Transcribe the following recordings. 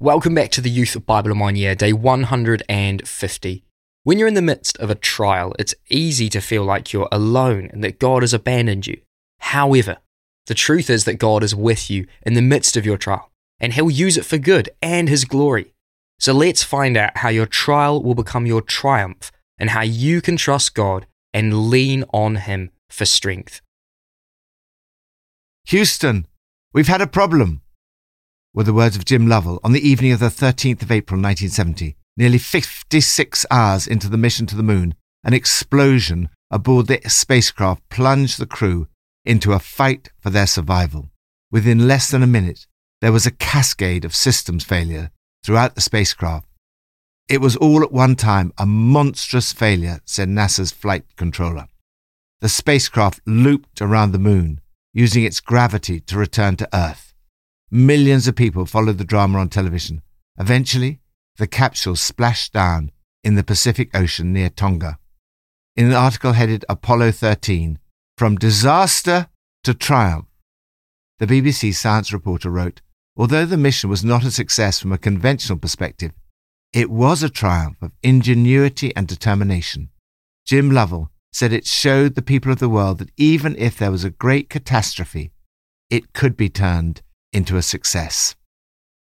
Welcome back to the Youth of Bible in One Year, day 150. When you're in the midst of a trial, it's easy to feel like you're alone and that God has abandoned you. However, the truth is that God is with you in the midst of your trial, and He'll use it for good and His glory. So let's find out how your trial will become your triumph and how you can trust God and lean on Him for strength. Houston, we've had a problem were the words of Jim Lovell on the evening of the 13th of April 1970, nearly 56 hours into the mission to the moon. An explosion aboard the spacecraft plunged the crew into a fight for their survival. Within less than a minute, there was a cascade of systems failure throughout the spacecraft. It was all at one time a monstrous failure, said NASA's flight controller. The spacecraft looped around the moon, using its gravity to return to Earth. Millions of people followed the drama on television. Eventually, the capsule splashed down in the Pacific Ocean near Tonga. In an article headed Apollo 13, From Disaster to Triumph, the BBC science reporter wrote, Although the mission was not a success from a conventional perspective, it was a triumph of ingenuity and determination. Jim Lovell said it showed the people of the world that even if there was a great catastrophe, it could be turned into a success.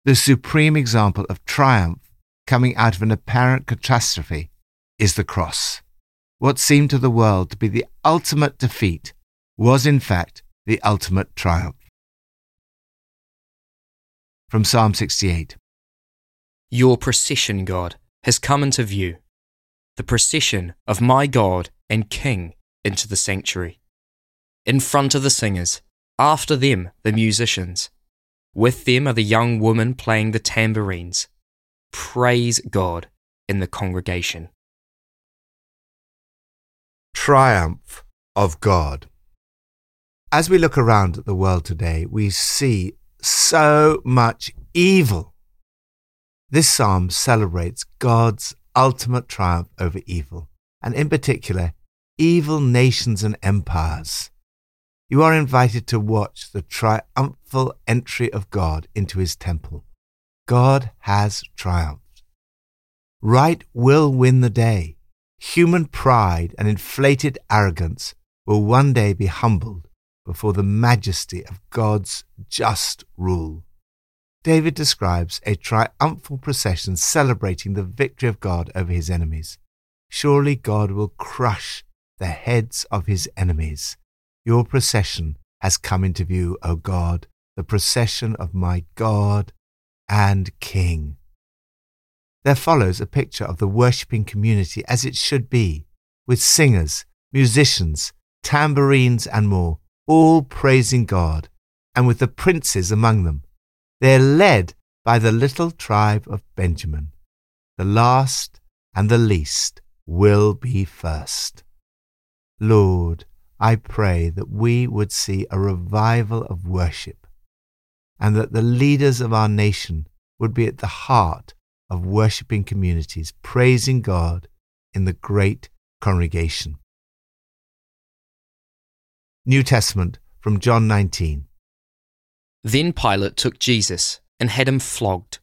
The supreme example of triumph coming out of an apparent catastrophe is the cross. What seemed to the world to be the ultimate defeat was, in fact, the ultimate triumph. From Psalm 68 Your procession, God, has come into view, the procession of my God and King into the sanctuary. In front of the singers, after them the musicians with them are the young women playing the tambourines. Praise God in the congregation. Triumph of God. As we look around at the world today, we see so much evil. This psalm celebrates God's ultimate triumph over evil, and in particular, evil nations and empires you are invited to watch the triumphal entry of God into his temple. God has triumphed. Right will win the day. Human pride and inflated arrogance will one day be humbled before the majesty of God's just rule. David describes a triumphal procession celebrating the victory of God over his enemies. Surely God will crush the heads of his enemies your procession has come into view, O God, the procession of my God and King. There follows a picture of the worshipping community as it should be, with singers, musicians, tambourines, and more, all praising God, and with the princes among them. They are led by the little tribe of Benjamin. The last and the least will be first. Lord, I pray that we would see a revival of worship and that the leaders of our nation would be at the heart of worshipping communities, praising God in the great congregation. New Testament from John 19. Then Pilate took Jesus and had him flogged.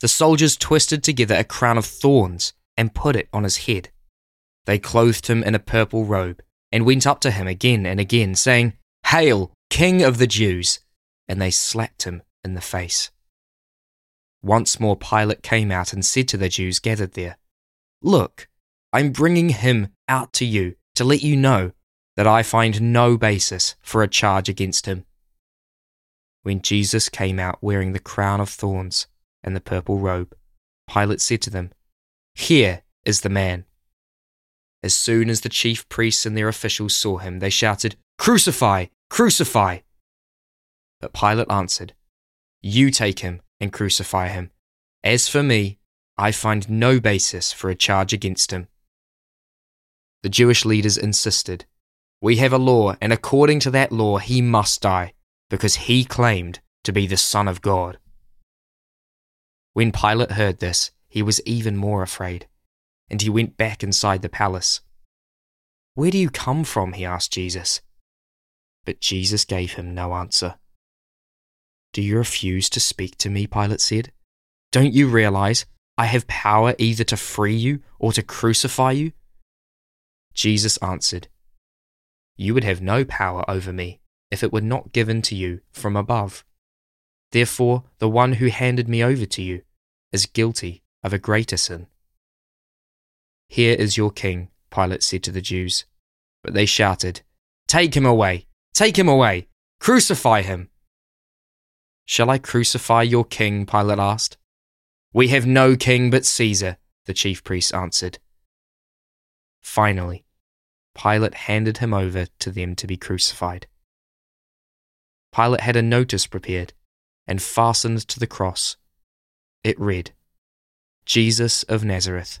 The soldiers twisted together a crown of thorns and put it on his head. They clothed him in a purple robe and went up to him again and again, saying, Hail, King of the Jews! And they slapped him in the face. Once more Pilate came out and said to the Jews gathered there, Look, I'm bringing him out to you to let you know that I find no basis for a charge against him. When Jesus came out wearing the crown of thorns and the purple robe, Pilate said to them, Here is the man. As soon as the chief priests and their officials saw him, they shouted, Crucify! Crucify! But Pilate answered, You take him and crucify him. As for me, I find no basis for a charge against him. The Jewish leaders insisted, We have a law, and according to that law, he must die, because he claimed to be the Son of God. When Pilate heard this, he was even more afraid and he went back inside the palace. Where do you come from? he asked Jesus. But Jesus gave him no answer. Do you refuse to speak to me? Pilate said. Don't you realize I have power either to free you or to crucify you? Jesus answered, You would have no power over me if it were not given to you from above. Therefore, the one who handed me over to you is guilty of a greater sin. Here is your king, Pilate said to the Jews. But they shouted, Take him away! Take him away! Crucify him! Shall I crucify your king? Pilate asked. We have no king but Caesar, the chief priests answered. Finally, Pilate handed him over to them to be crucified. Pilate had a notice prepared and fastened to the cross. It read, Jesus of Nazareth,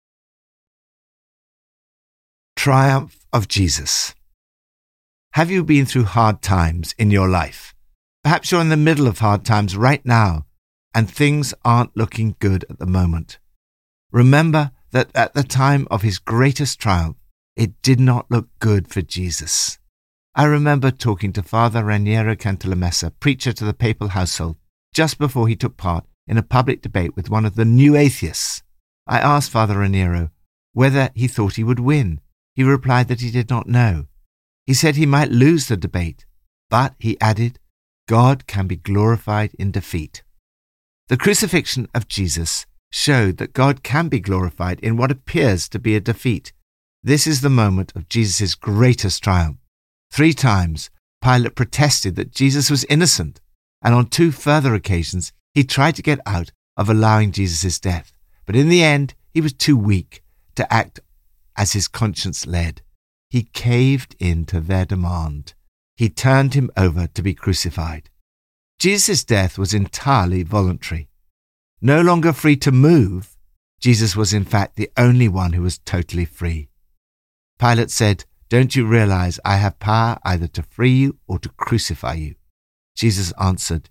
Triumph of Jesus. Have you been through hard times in your life? Perhaps you're in the middle of hard times right now, and things aren't looking good at the moment. Remember that at the time of his greatest triumph, it did not look good for Jesus. I remember talking to Father Raniero Cantalamessa, preacher to the papal household, just before he took part in a public debate with one of the new atheists. I asked Father Raniero whether he thought he would win. He replied that he did not know. He said he might lose the debate, but he added, God can be glorified in defeat. The crucifixion of Jesus showed that God can be glorified in what appears to be a defeat. This is the moment of Jesus' greatest triumph. Three times, Pilate protested that Jesus was innocent, and on two further occasions, he tried to get out of allowing Jesus' death. But in the end, he was too weak to act as his conscience led. He caved in to their demand. He turned him over to be crucified. Jesus' death was entirely voluntary. No longer free to move, Jesus was in fact the only one who was totally free. Pilate said, Don't you realize I have power either to free you or to crucify you? Jesus answered,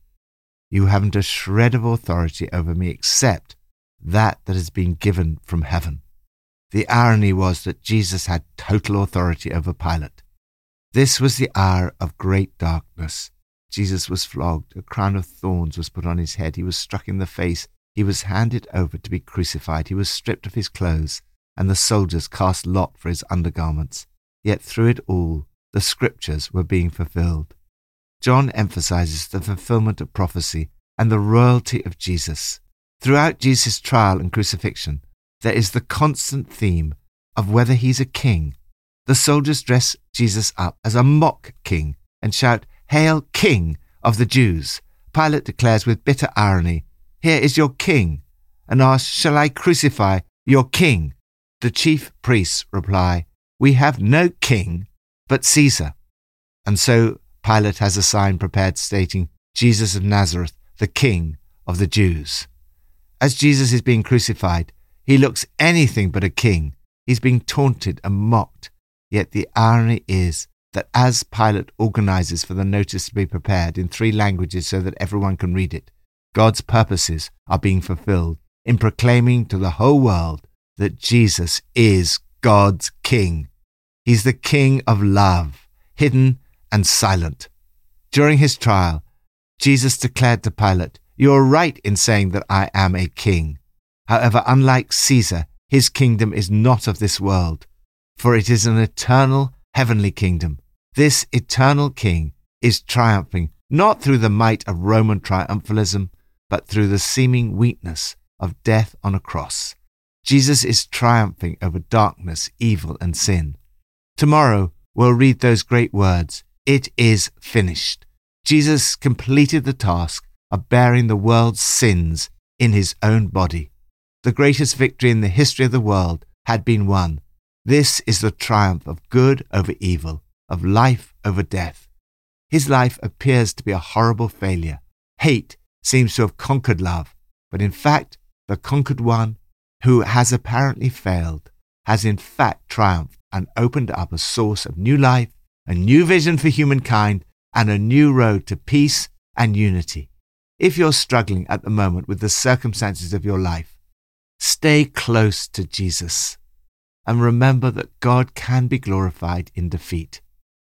You haven't a shred of authority over me except that that has been given from heaven. The irony was that Jesus had total authority over Pilate. This was the hour of great darkness. Jesus was flogged, a crown of thorns was put on his head, he was struck in the face, he was handed over to be crucified. He was stripped of his clothes, and the soldiers cast lot for his undergarments. Yet through it all, the scriptures were being fulfilled. John emphasizes the fulfillment of prophecy and the royalty of Jesus. Throughout Jesus' trial and crucifixion, there is the constant theme of whether he's a king. The soldiers dress Jesus up as a mock king and shout, Hail, King of the Jews! Pilate declares with bitter irony, here is your king, and asks, Shall I crucify your king? The chief priests reply, We have no king but Caesar. And so Pilate has a sign prepared stating, Jesus of Nazareth, the king of the Jews. As Jesus is being crucified, he looks anything but a king. He's being taunted and mocked. Yet the irony is that as Pilate organizes for the notice to be prepared in three languages so that everyone can read it, God's purposes are being fulfilled in proclaiming to the whole world that Jesus is God's King. He's the King of love, hidden and silent. During his trial, Jesus declared to Pilate, You are right in saying that I am a king. However, unlike Caesar, his kingdom is not of this world, for it is an eternal heavenly kingdom. This eternal king is triumphing not through the might of Roman triumphalism, but through the seeming weakness of death on a cross. Jesus is triumphing over darkness, evil, and sin. Tomorrow we'll read those great words It is finished. Jesus completed the task of bearing the world's sins in his own body. The greatest victory in the history of the world had been won. This is the triumph of good over evil, of life over death. His life appears to be a horrible failure. Hate seems to have conquered love, but in fact, the conquered one who has apparently failed, has in fact triumphed and opened up a source of new life, a new vision for humankind, and a new road to peace and unity. If you're struggling at the moment with the circumstances of your life, stay close to Jesus and remember that God can be glorified in defeat.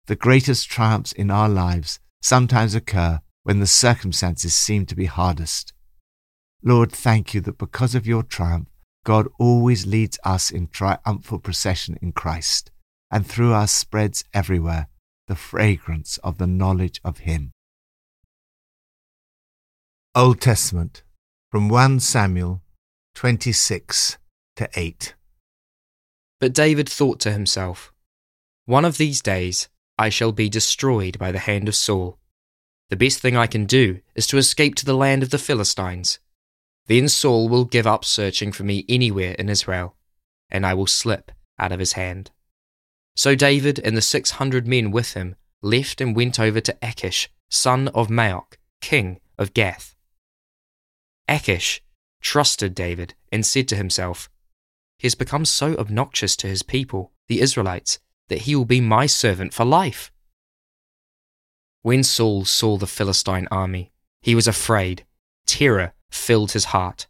The greatest triumphs in our lives sometimes occur when the circumstances seem to be hardest. Lord, thank you that because of your triumph, God always leads us in triumphal procession in Christ, and through us spreads everywhere the fragrance of the knowledge of Him. Old Testament from 1 Samuel 26 to 8. But David thought to himself, One of these days I shall be destroyed by the hand of Saul. The best thing I can do is to escape to the land of the Philistines. Then Saul will give up searching for me anywhere in Israel, and I will slip out of his hand. So David and the six hundred men with him left and went over to Achish, son of Maoch, king of Gath. Achish trusted David and said to himself, He has become so obnoxious to his people, the Israelites, that he will be my servant for life. When Saul saw the Philistine army, he was afraid. Terror filled his heart.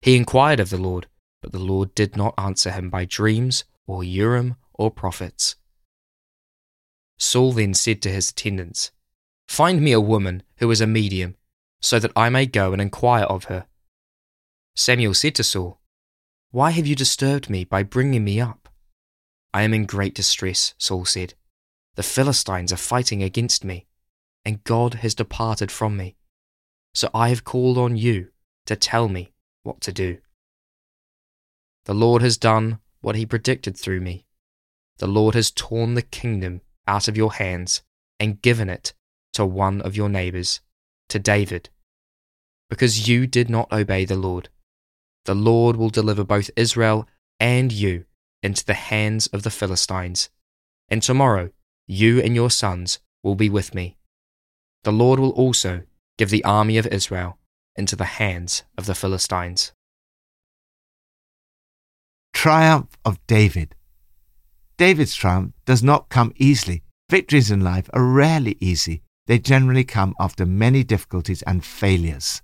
He inquired of the Lord, but the Lord did not answer him by dreams or Urim or prophets. Saul then said to his attendants, Find me a woman who is a medium, so that I may go and inquire of her. Samuel said to Saul, Why have you disturbed me by bringing me up? I am in great distress, Saul said. The Philistines are fighting against me, and God has departed from me. So I have called on you to tell me what to do. The Lord has done what he predicted through me. The Lord has torn the kingdom out of your hands and given it to one of your neighbors, to David. Because you did not obey the Lord, the Lord will deliver both Israel and you into the hands of the Philistines. And tomorrow you and your sons will be with me. The Lord will also give the army of Israel into the hands of the Philistines. Triumph of David. David's triumph does not come easily. Victories in life are rarely easy. They generally come after many difficulties and failures.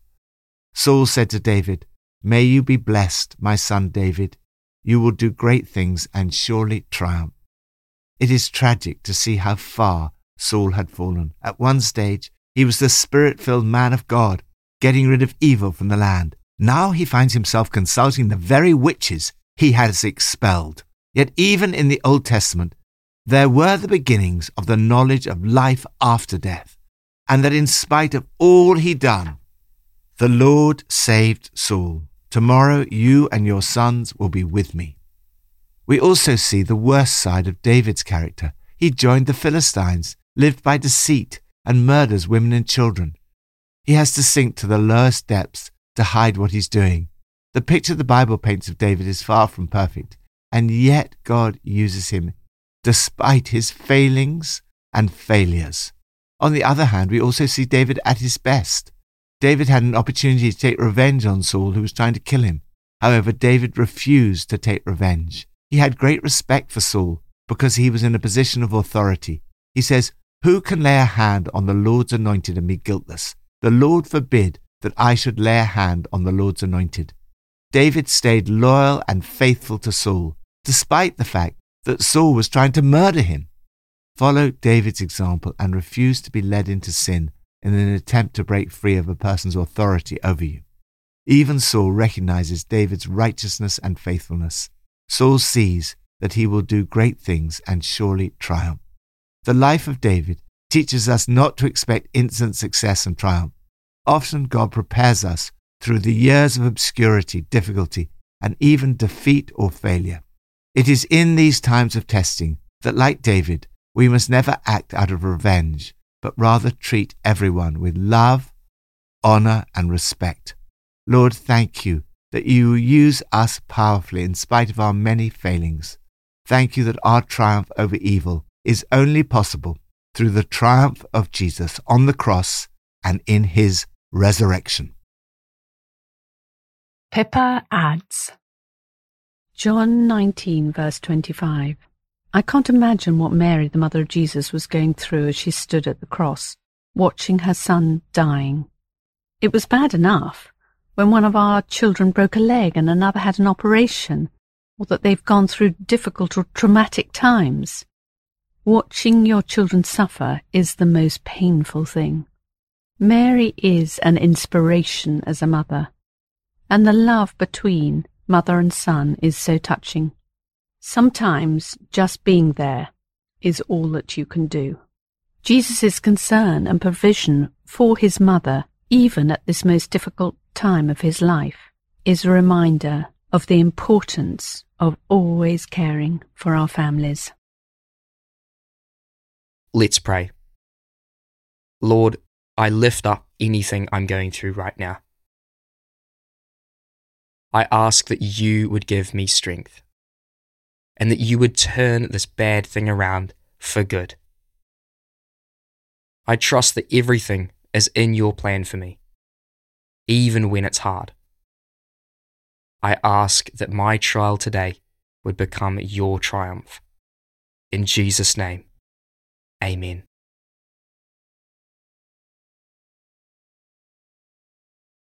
Saul said to David, May you be blessed, my son David. You will do great things and surely triumph. It is tragic to see how far Saul had fallen. At one stage, he was the spirit filled man of God, getting rid of evil from the land. Now he finds himself consulting the very witches he has expelled. Yet, even in the Old Testament, there were the beginnings of the knowledge of life after death, and that in spite of all he'd done, the Lord saved Saul. Tomorrow you and your sons will be with me. We also see the worst side of David's character. He joined the Philistines, lived by deceit, and murders women and children. He has to sink to the lowest depths to hide what he's doing. The picture the Bible paints of David is far from perfect, and yet God uses him despite his failings and failures. On the other hand, we also see David at his best. David had an opportunity to take revenge on Saul, who was trying to kill him. However, David refused to take revenge. He had great respect for Saul because he was in a position of authority. He says, Who can lay a hand on the Lord's anointed and be guiltless? The Lord forbid that I should lay a hand on the Lord's anointed. David stayed loyal and faithful to Saul, despite the fact that Saul was trying to murder him. Follow David's example and refuse to be led into sin in an attempt to break free of a person's authority over you. Even Saul recognizes David's righteousness and faithfulness. Saul sees that he will do great things and surely triumph. The life of David teaches us not to expect instant success and triumph. Often God prepares us through the years of obscurity, difficulty, and even defeat or failure. It is in these times of testing that, like David, we must never act out of revenge, but rather treat everyone with love, honor, and respect. Lord, thank you that you use us powerfully in spite of our many failings. Thank you that our triumph over evil is only possible through the triumph of Jesus on the cross and in his resurrection. Pippa adds John 19, verse 25. I can't imagine what Mary, the mother of Jesus, was going through as she stood at the cross, watching her son dying. It was bad enough when one of our children broke a leg and another had an operation, or that they've gone through difficult or traumatic times. Watching your children suffer is the most painful thing. Mary is an inspiration as a mother, and the love between mother and son is so touching. Sometimes just being there is all that you can do. Jesus' concern and provision for his mother, even at this most difficult time of his life, is a reminder of the importance of always caring for our families. Let's pray. Lord, I lift up anything I'm going through right now. I ask that you would give me strength and that you would turn this bad thing around for good. I trust that everything is in your plan for me, even when it's hard. I ask that my trial today would become your triumph. In Jesus' name, amen.